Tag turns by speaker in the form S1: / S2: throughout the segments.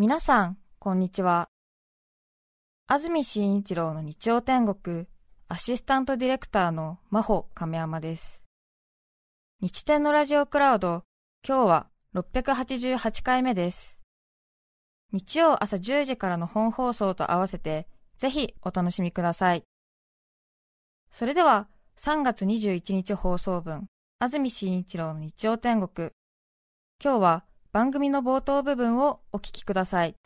S1: 皆さん、こんにちは。安住紳一郎の日曜天国、アシスタントディレクターの真帆亀山です。日天のラジオクラウド、今日は688回目です。日曜朝10時からの本放送と合わせて、ぜひお楽しみください。それでは、3月21日放送分、安住紳一郎の日曜天国。今日は番組の冒頭部分をお聞きください。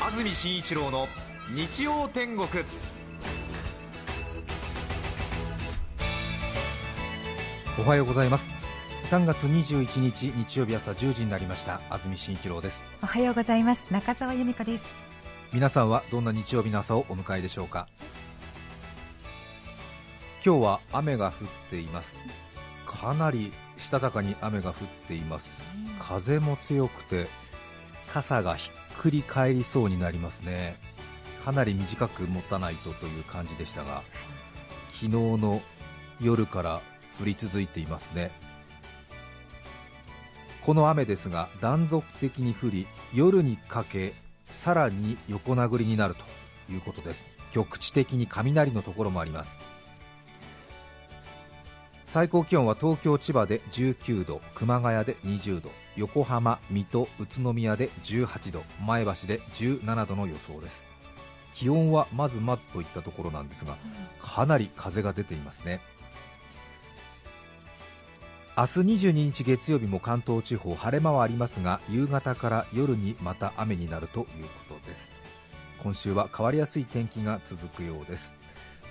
S2: 安住紳一郎の日曜天国。
S3: おはようございます。3月21日日曜日朝10時になりました。安住紳一郎です。
S4: おはようございます。中澤由美子です。
S3: 皆さんはどんな日曜日の朝をお迎えでしょうか？今日は雨が降っています。かなりしたたかに雨が降っています。風も強くて傘がひっくり返りそうになりますね。かなり短く持たないとという感じでしたが昨日の夜から降り続いていますね。この雨ですが断続的に降り夜にかけさらに横殴りになるということです。局地的に雷のところもあります。最高気温は東京、千葉で19度、熊谷で20度、横浜、水戸、宇都宮で18度、前橋で17度の予想です。気温はまずまずといったところなんですがかなり風が出ていますね。明日22日月曜日も関東地方晴れ間はありますが夕方から夜にまた雨になるということです。今週は変わりやすい天気が続くようです。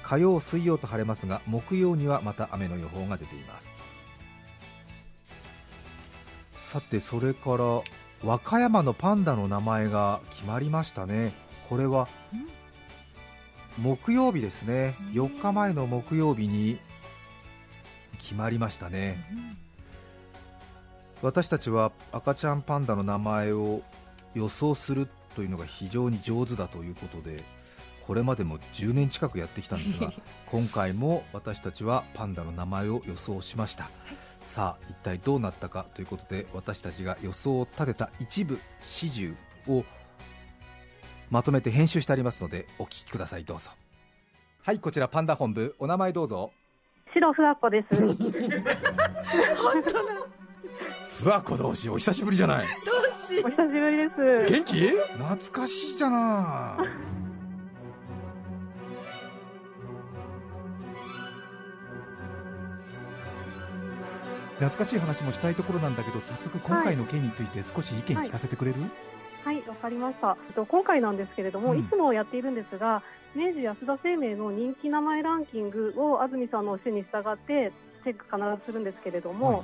S3: 火曜、水曜と晴れますが木曜にはまた雨の予報が出ています。さてそれから和歌山のパンダの名前が決まりましたね。これは木曜日ですね。4日前の木曜日に決まりましたね。私たちは赤ちゃんパンダの名前を予想するというのが非常に上手だということでこれまでも10年近くやってきたんですが 今回も私たちはパンダの名前を予想しました、はい、さあ一体どうなったかということで私たちが予想を立てた一部始終をまとめて編集してありますのでお聞きください。どうぞ。はいこちらパンダ本部お名前どうぞ。
S5: 白ふわこです。本
S3: 当だ。ふわこ同士お久しぶりじゃない。
S5: お久しぶりです。
S3: 元気？懐かしいじゃな懐かしい話もしたいところなんだけど早速今回の件について少し意見聞かせてくれる、
S5: はい、わ、はい、かりました。今回なんですけれども、うん、いつもやっているんですが、明治安田生命の人気名前ランキングを安住さんの教えに従ってチェック必ずするんですけれども、はい、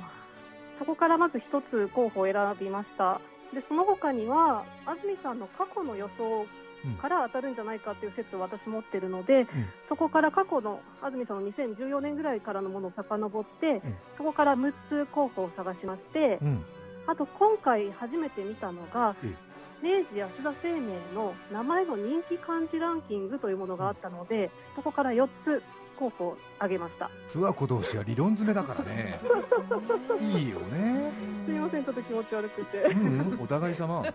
S5: そこからまず一つ候補を選びました。でその他には安住さんの過去の予想から当たるんじゃないかという説を私持っているので、うん、そこから過去の安住さんの2014年ぐらいからのものを遡って、うん、そこから6つ候補を探しまして、うん、あと今回初めて見たのが、明治安田生命の名前の人気漢字ランキングというものがあったので、そこから4つ候補を挙げました。
S3: 不和子同士は理論詰めだからね。いいよね。
S5: すみませんちょっと気持ち悪くて、
S3: うん、お互い様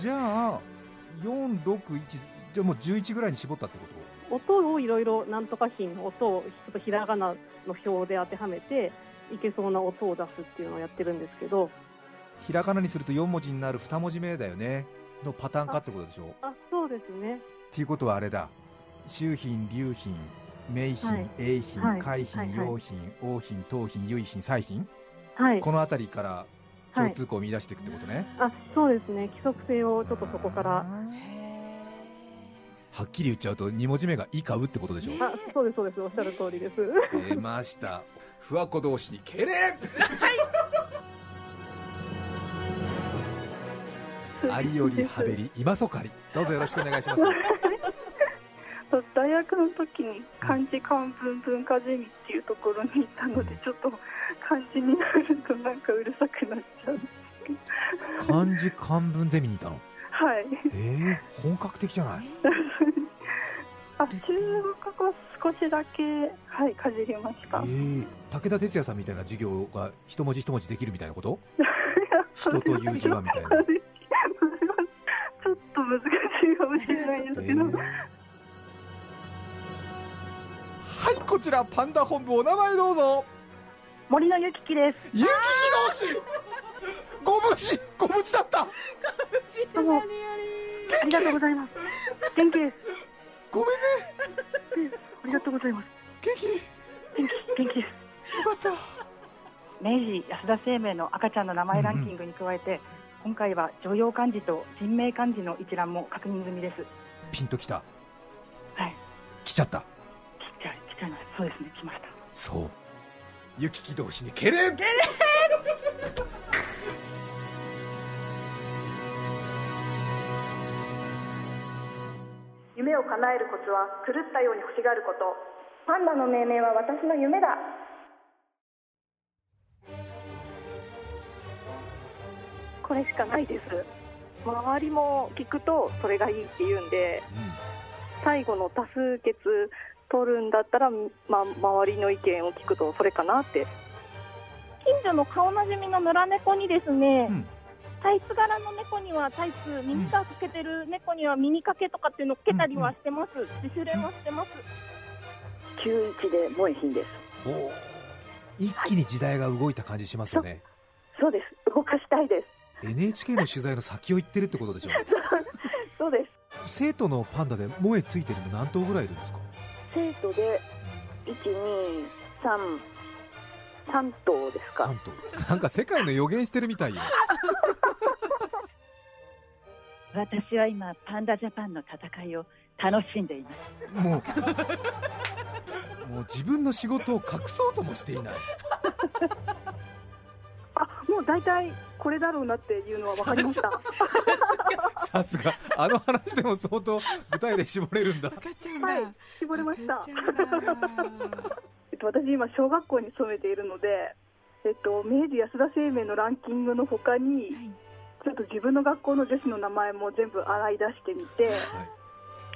S3: じゃあ461じゃあもう11ぐらいに絞ったってこと？
S5: 音をいろいろなんとか品の音をちょっとひらがなの表で当てはめていけそうな音を出すっていうのをやってるんですけど。
S3: ひらがなにすると4文字になる2文字目だよね。のパターンかってことでしょ？
S5: あそうですね。
S3: っていうことはあれだ。周品流品名品、はい、英品、はい、海品、はい、用品、王品、当品、由品、彩品、はい、この辺りから共通項を見出していくってことね、
S5: はい、あそうですね。規則性をちょっとそこから。は
S3: っきり言っちゃうと2文字目が「い」か「う」ってことでしょ
S5: あそうですそうです。おっしゃる通りです。
S3: 出ました。ふわこ同士に敬礼ありよりはべり今そかり。どうぞよろしくお願いします
S5: 大学の時に漢字漢文文化ゼミっていうところに行ったのでちょっと漢字になるとなんかうるさくなっちゃう
S3: 漢字漢文ゼミにいたの？
S5: はい。
S3: えー、本格的じゃない？
S6: あ中学語少しだけ、はい、かじりました。
S3: えー、武田鉄矢さんみたいな授業が一文字一文字できるみたいなこと？人という字はみたいな。
S6: ちょっと難しいかもしれないですけど、
S3: えーはいこちらパンダ本部お名前どうぞ
S6: 森のゆききです。
S3: ゆきき同士ご無事ご無事だった
S6: どうも、ありがとうございます。元気です。
S3: ごめんね
S6: ありがとうございます。
S3: 元気？よ
S6: 元気、元気です。
S3: かった
S6: 明治安田生命の赤ちゃんの名前ランキングに加えて、今回は常用漢字と人名漢字の一覧も確認済みです。
S3: ピンときた
S6: はい。
S3: 来ちゃった
S6: ちっちゃい、そうですね、来ました。
S3: そうゆきき同士に敬礼敬礼
S6: 夢を叶えるコツは狂ったように欲しがることパンダの命名は私の夢だこれしかないです周りも聞くとそれがいいって言うんで最後の多数決取るんだったら、まあ、周りの意見を聞くとそれかなって近所の顔なじみの野良猫にですね、
S3: うん
S6: タイツ柄の猫にはタイツ、ミニスカートつけてる猫にはミニかけとかっていうのをつけたりはしてます。自主練はしてます。91で萌え品です。
S3: 一気に時代が動いた感じしますよね、
S6: そうです。動かしたいです。
S3: NHK の取材の先を行ってるってことでしょ
S6: そうです。
S3: 生徒のパンダで萌えついてるの何頭ぐらいいるんですか？
S6: 生徒で1、2、3、3頭ですか。
S3: 3頭なんか世界の予言してるみたいよ
S6: 私は今パンダジャパンの戦いを楽しんでいます。
S3: もうもう自分の仕事を隠そうともしていない
S6: 大体これだろうなっていうのは分かりました。
S3: さすが。あの話でも相当具体で絞れるんだ。
S6: はい絞れました。えっと、私今小学校に勤めているので、えっと、明治安田生命のランキングの他に、ちょっと自分の学校の女子の名前も全部洗い出してみて、
S3: はい。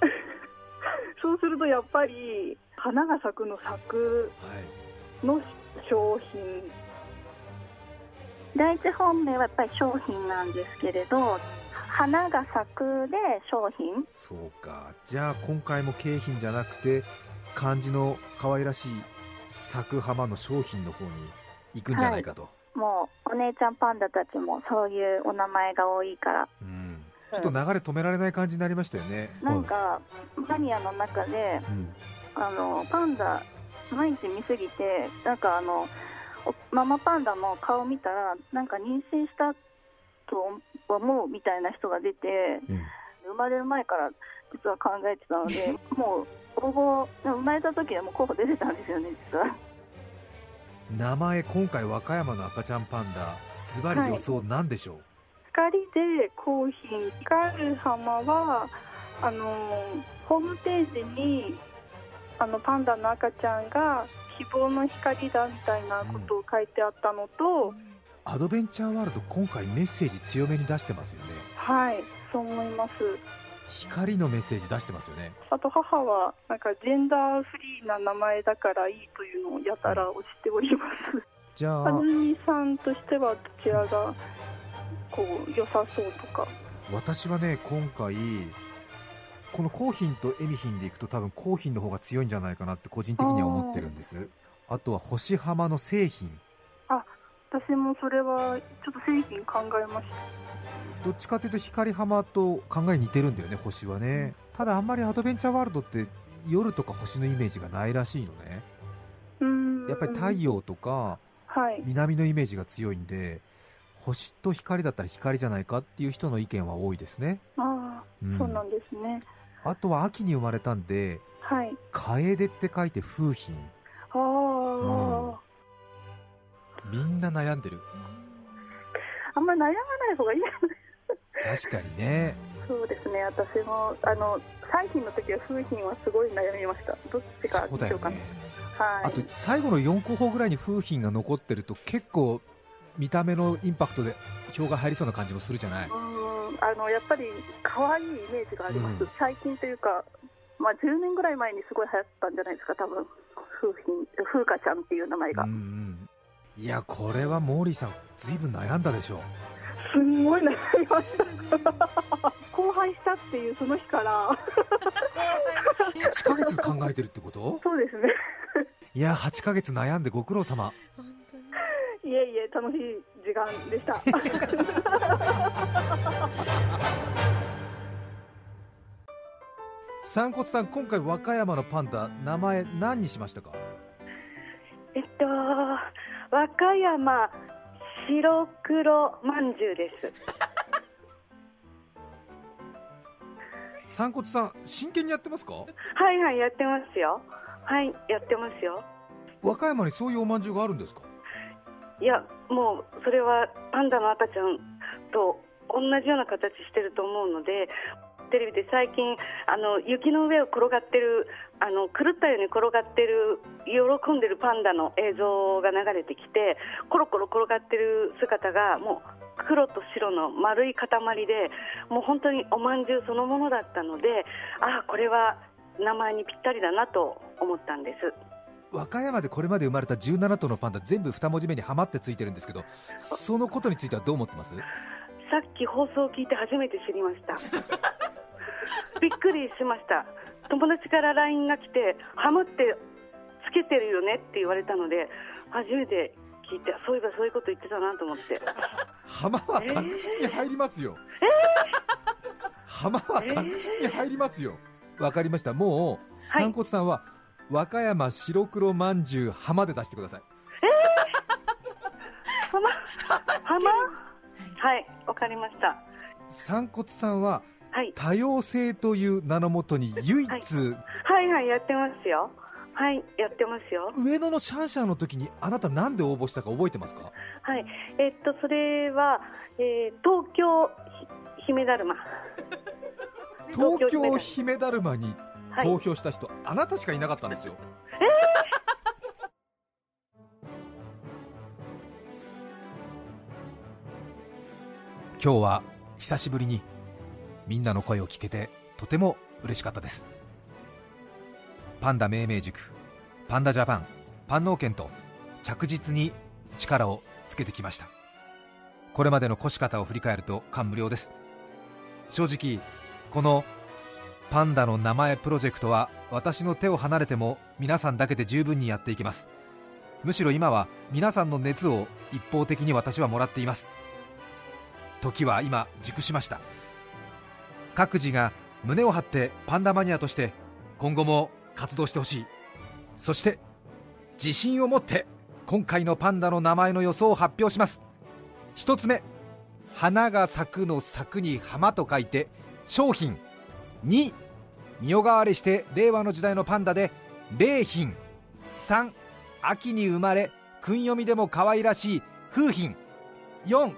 S6: そうするとやっぱり花が咲くの咲く
S3: はい
S6: の商品第一本命はやっぱり商品なんですけれど花が咲くで商品。
S3: そうか。じゃあ今回も景品じゃなくて漢字の可愛らしい咲く浜の商品の方に行くんじゃないかと、
S6: もうお姉ちゃんパンダたちもそういうお名前が多いから。
S3: うん、ちょっと流れ止められない感じになりましたよね、
S6: なんかマニアの中で
S3: うん。
S6: あのパンダ毎日見すぎてなんかあのおママパンダの顔見たらなんか妊娠したと思うみたいな人が出て
S3: え
S6: 生まれる前から実は考えてたので もう応募生まれた時はもう候補出てたんですよね実は。
S3: え名前今回和歌山の赤ちゃんパンダズバリ予想なんでしょう、
S6: 光で高品光る浜はあのホームページにあのパンダの赤ちゃんが希望の光だみたいなことを書いてあったのと、
S3: アドベンチャーワールド今回メッセージ強めに出してますよね。
S6: はいそう思います。
S3: 光のメッセージ出してますよね。
S6: あと母はなんかジェンダーフリーな名前だからいいというのをやたら推しております。
S3: じゃあ
S6: 安住さんとしてはどちらがこう良さそうとか。
S3: 私はね今回このコーヒンとエミヒンでいくと多分コーヒンの方が強いんじゃないかなって個人的には思ってるんです。あとは星浜の製品。
S6: 私もそれはちょっと製品考えました。
S3: どっちかというと光浜と考え似てるんだよね星はね。ただあんまりアドベンチャーワールドって夜とか星のイメージがないらしいのね。
S6: うーん。
S3: やっぱり太陽とか
S6: はい。
S3: 南のイメージが強いんで星と光だったら光じゃないかっていう人の意見は多いですね、
S6: ああ、
S3: うん。
S6: そうなんですね
S3: あとは秋に生まれたんで
S6: はい。
S3: 楓って書いて風品。
S6: ああ、
S3: みんな悩んでる。
S6: あんまり悩まない方がいい
S3: 確かにね。
S6: そうですね。私もあの彩品の時は風品はすごい悩みました。どっちか
S3: そうだね
S6: はい
S3: あと最後の4候補ぐらいに風品が残ってると結構見た目のインパクトで票が入りそうな感じもするじゃない。う
S6: ーんあのやっぱり可愛いイメージがあります、
S3: うん。
S6: 最近というか
S7: まあ、10年ぐらい前にすごい流行ったんじゃないですか、多分風品風花ちゃんっていう名前が。うんうん。
S3: いやこれはモーリーさんずいぶん悩んだでしょう。
S7: すんごい悩みました。荒廃したっていうその日から。
S3: 8ヶ月考えてるってこと？
S7: そうですね。
S3: いや8ヶ月悩んでご苦労様
S7: 間でした。
S3: 散骨さん今回和歌山のパンダ名前何にしましたか？
S7: えっと和歌山白黒まんじゅうです。
S3: 散骨さん真剣にやってますか？
S7: はいはいやってますよ。はいやってますよ。
S3: 和歌山にそういうおまんじゅうがあるんですか？
S7: いやもうそれはパンダの赤ちゃんと同じような形してると思うのでテレビで最近あの雪の上を転がってるあの狂ったように転がってる喜んでるパンダの映像が流れてきてコロコロ転がってる姿がもう黒と白の丸い塊でもう本当におまんじゅうそのものだったのでああこれは名前にぴったりだなと思ったんです。
S3: 和歌山でこれまで生まれた17頭のパンダ全部2文字目にはまってついてるんですけどそのことについてはどう思ってます？
S7: さっき放送を聞いて初めて知りました。びっくりしました。友達から LINE が来てハムってつけてるよねって言われたので初めて聞いてそういえばそういうこと言ってたなと思って。
S3: 浜は確実に入りますよ、えー、浜は確実に入りますよ。わかりました。もう散骨さんは和歌山白黒まんじゅう浜で出してください。
S7: えー、浜？浜？はいわかりました。
S3: 散骨さんは、はい、多様性という名のもとに唯一、はい、
S7: はいはいやってますよ。はいやってますよ。
S3: 上野のシャンシャンの時にあなたなんで応募したか覚えてますか？
S7: はい。えー、っとそれは、えー、東京姫だるま。
S3: 東京姫だるまに投票した人、はい、あなたしかいなかったんですよ。えー。今日は久しぶりにみんなの声を聞けてとても嬉しかったです。パンダ命名塾パンダジャパンパン農研と着実に力をつけてきました。これまでの越し方を振り返ると感無量です。正直このパンダの名前プロジェクトは私の手を離れても皆さんだけで十分にやっていきます。むしろ今は皆さんの熱を一方的に私はもらっています。時は今熟しました。各自が胸を張ってパンダマニアとして今後も活動してほしい。そして自信を持って今回のパンダの名前の予想を発表します。1つ目花が咲くの咲くに浜と書いて商品。2身代替わりして令和の時代のパンダで礼品。3秋に生まれ訓読みでも可愛らしい風品。4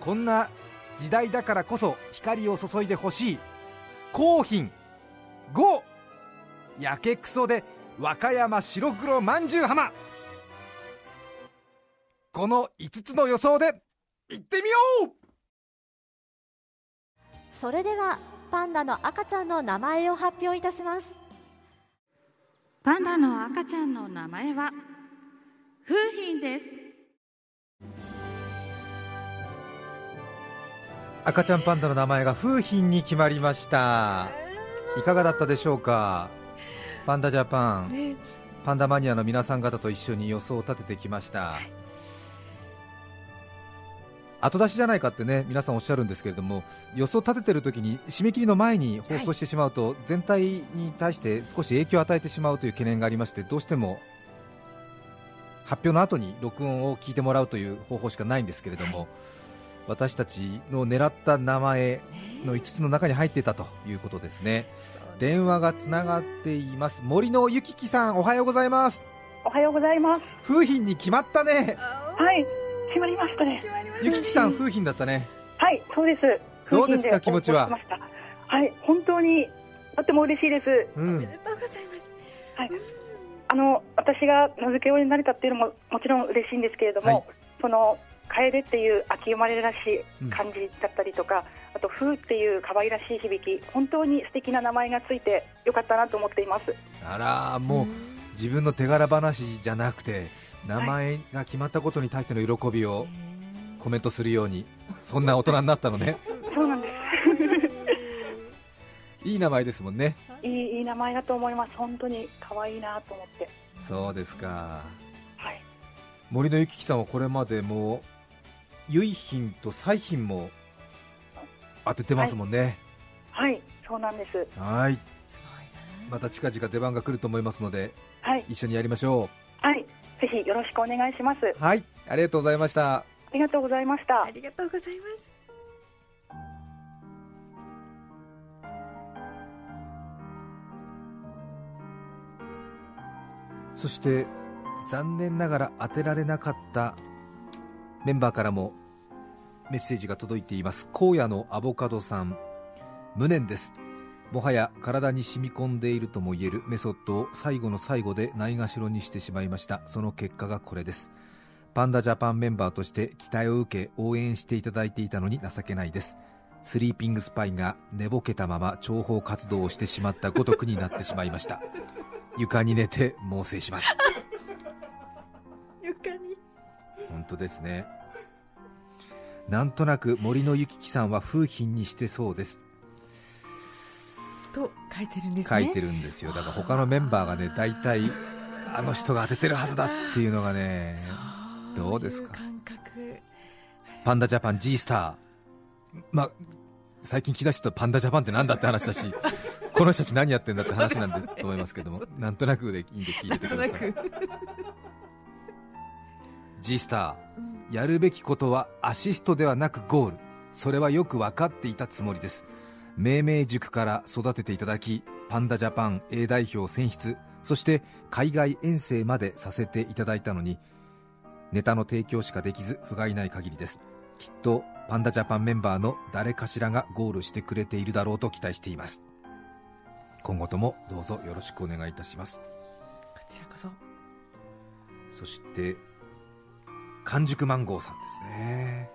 S3: こんな時代だからこそ光を注いでほしい高品。5やけくそで和歌山白黒まんじゅう浜。この5つの予想で行ってみよう！
S8: それではパンダの赤ちゃんの名前を発表いたします。
S9: パンダの赤ちゃんの名前は風品です。
S3: 赤ちゃんパンダの名前が風品に決まりました。いかがだったでしょうか？パンダジャパン、ね、パンダマニアの皆さん方と一緒に予想を立ててきました、はい、後出しじゃないかってね皆さんおっしゃるんですけれども予想立ててる時に締め切りの前に放送してしまうと、はい、全体に対して少し影響を与えてしまうという懸念がありましてどうしても発表の後に録音を聞いてもらうという方法しかないんですけれども、はい。私たちの狙った名前の5つの中に入っていたということですね。電話がつながっています。森野ゆききさんおはようございます。
S7: おはようございます。
S3: 風品に決まったね。
S7: はい決まりましたね。
S3: ゆききさん風品だったね。
S7: はいそうです。
S3: どうですか気持ちは？
S7: はい本当にとっても嬉しいです、
S8: うん、おめでとうございます。
S7: はい。あの私が名付け親になれたっていうのももちろん嬉しいんですけれども、はい、その
S6: 楓っていう秋生まれらしい感じだったりとか、うん、あと風っていう可愛らしい響き本当に素敵な名前がついてよかったなと思っています。
S3: あらもう自分の手柄話じゃなくて名前が決まったことに対しての喜びをコメントするようにそんな大人になったのね。
S6: そうなんです。
S3: いい名前ですもんね。
S6: いいいい名前だと思います。本当に可愛いなと思って。
S3: そうですか。
S6: はい。
S3: 森のゆききさんはこれまでも結品と彩品も当ててますもんね、
S6: はい、はい、そうなんです。
S3: はい。また近々出番が来ると思いますので、
S6: はい、
S3: 一緒にやりましょ
S6: う。はい。ぜひよろしくお願いします。
S3: はい。ありがとうございました。
S6: ありがとうございました。
S4: ありがとうございます。
S3: そして残念ながら当てられなかったメンバーからもメッセージが届いています。荒野のアボカドさん。無念ですもはや体に染み込んでいるともいえるメソッドを最後の最後でないがしろにしてしまいました。その結果がこれです。パンダジャパンメンバーとして期待を受け応援していただいていたのに情けないです。スリーピングスパイが寝ぼけたまま諜報活動をしてしまったごとくになってしまいました。床に寝て猛省します。
S4: 床に。
S3: 本当ですね。なんとなく森のゆききさんは風品にしてそうです
S4: と書いてるんです、ね、
S3: 書いてるんですよ。だから他のメンバーがね大体あの人が当ててるはずだっていうのがねどうですか？パンダジャパン G スター。まあ最近聞き出したパンダジャパンってなんだって話だし この人たち何やってんだって話なんでと思いますけどもなんとなくでいいんで聞いててください。G スター。やるべきことはアシストではなくゴール。それはよく分かっていたつもりです命名塾から育てていただきパンダジャパン A 代表選出そして海外遠征までさせていただいたのにネタの提供しかできず不甲斐ない限りです。きっとパンダジャパンメンバーの誰かしらがゴールしてくれているだろうと期待しています。今後ともどうぞよろしくお願いいたします。
S4: こちらこそ。
S3: そして完熟マンゴーさんですね。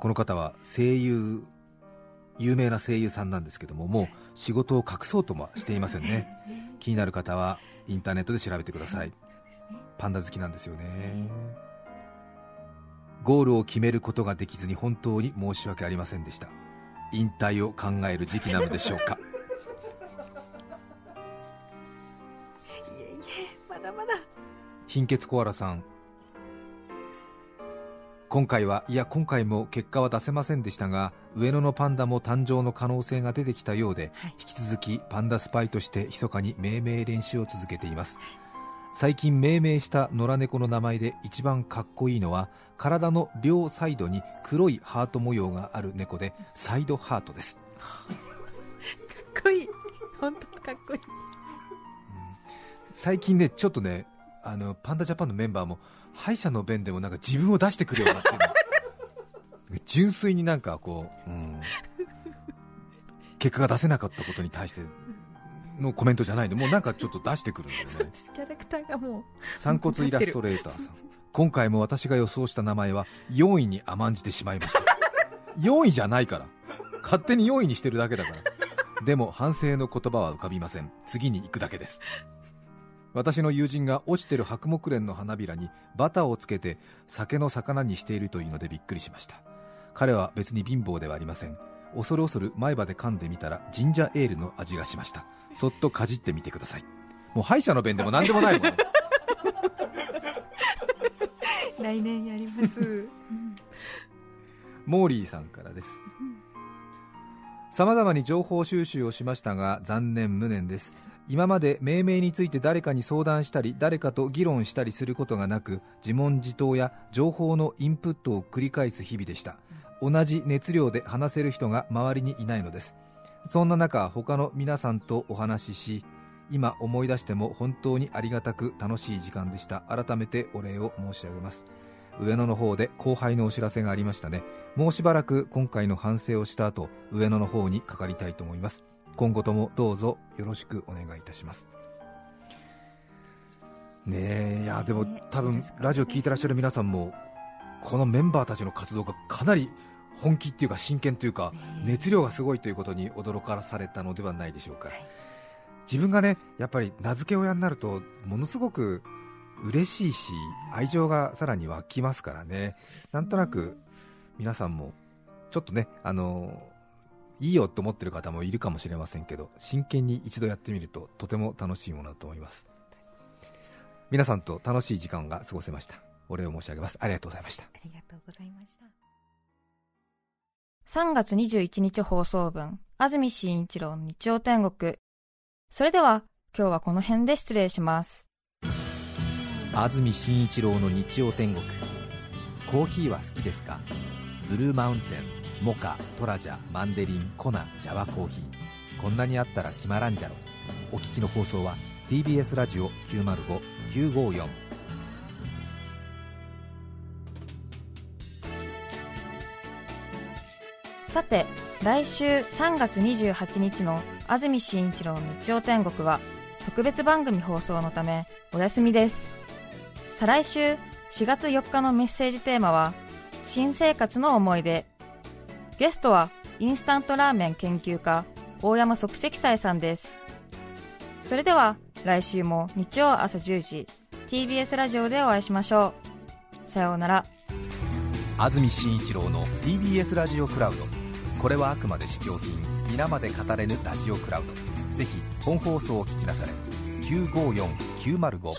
S3: この方は声優有名な声優さんなんですけどももう仕事を隠そうともしていませんね。気になる方はインターネットで調べてください。パンダ好きなんですよね。ゴールを決めることができずに本当に申し訳ありませんでした。引退を考える時期なのでしょうか。
S4: いえいえまだまだ。
S3: 貧血コアラさん今回はいや今回も結果は出せませんでしたが上野のパンダも誕生の可能性が出てきたようで、はい、引き続きパンダスパイとして密かに命名練習を続けています、最近命名した野良猫の名前で一番かっこいいのは体の両サイドに黒いハート模様がある猫でサイドハートです。
S4: かっこいい。本当かっこいい、うん、
S3: 最近ねちょっとねあのパンダジャパンのメンバーも歯医者の弁でもなんか自分を出してくるようになってる 純粋になんかこう、うん、結果が出せなかったことに対してのコメントじゃないでもうなんかちょっと出してくるんだよね。
S4: キャラクターがもう
S3: 散骨イラストレーターさん。今回も私が予想した名前は4位に甘んじてしまいました。4位じゃないから。勝手に4位にしてるだけだから。でも反省の言葉は浮かびません。次に行くだけです私の友人が落ちてる白木蓮の花びらにバターをつけて酒の魚にしているというのでびっくりしました。彼は別に貧乏ではありません。恐る恐る前歯で噛んでみたらジンジャーエールの味がしました。そっとかじってみてください。もう歯医者の弁でも何でもないもん
S4: 来年やります。
S3: モーリーさんからです。さまざまに情報収集をしましたが残念無念です今まで命名について誰かに相談したり誰かと議論したりすることがなく自問自答や情報のインプットを繰り返す日々でした。同じ熱量で話せる人が周りにいないのです。そんな中他の皆さんとお話しし今思い出しても本当にありがたく楽しい時間でした。改めてお礼を申し上げます。上野の方で後輩のお知らせがありましたね。もうしばらく今回の反省をした後上野の方にかかりたいと思います。今後ともどうぞよろしくお願いいたします。ねえいやでも多分ラジオ聞いてらっしゃる皆さんもこのメンバーたちの活動がかなり本気っていうか真剣というか熱量がすごいということに驚かされたのではないでしょうか、自分がねやっぱり名付け親になるとものすごく嬉しいし愛情がさらに湧きますからね。なんとなく皆さんもちょっとねあのいいよと思ってる方もいるかもしれませんけど真剣に一度やってみるととても楽しいものだと思います。皆さんと楽しい時間が過ごせました。お礼を申し上げます。ありがとうございました。
S4: ありがとうございました。
S1: 3月21日放送分安住紳一郎の日曜天国。それでは今日はこの辺で失礼します。
S3: 安住紳一郎の日曜天国。コーヒーは好きですか？ブルーマウンテンモカトラジャマンデリンコナジャワコーヒー。こんなにあったら決まらんじゃろ。お聞きの放送は TBS ラジオ905954
S1: さて来週3月28日の安住紳一郎の日曜天国は特別番組放送のためお休みです。再来週4月4日のメッセージテーマは新生活の思い出。ゲストはインスタントラーメン研究家大山即席斎さんです。それでは来週も日曜朝10時 TBS ラジオでお会いしましょう。さようなら。
S3: 安住紳一郎の TBS ラジオクラウド。これはあくまで試供品皆まで語れぬラジオクラウド。ぜひ本放送を聞きなされ954905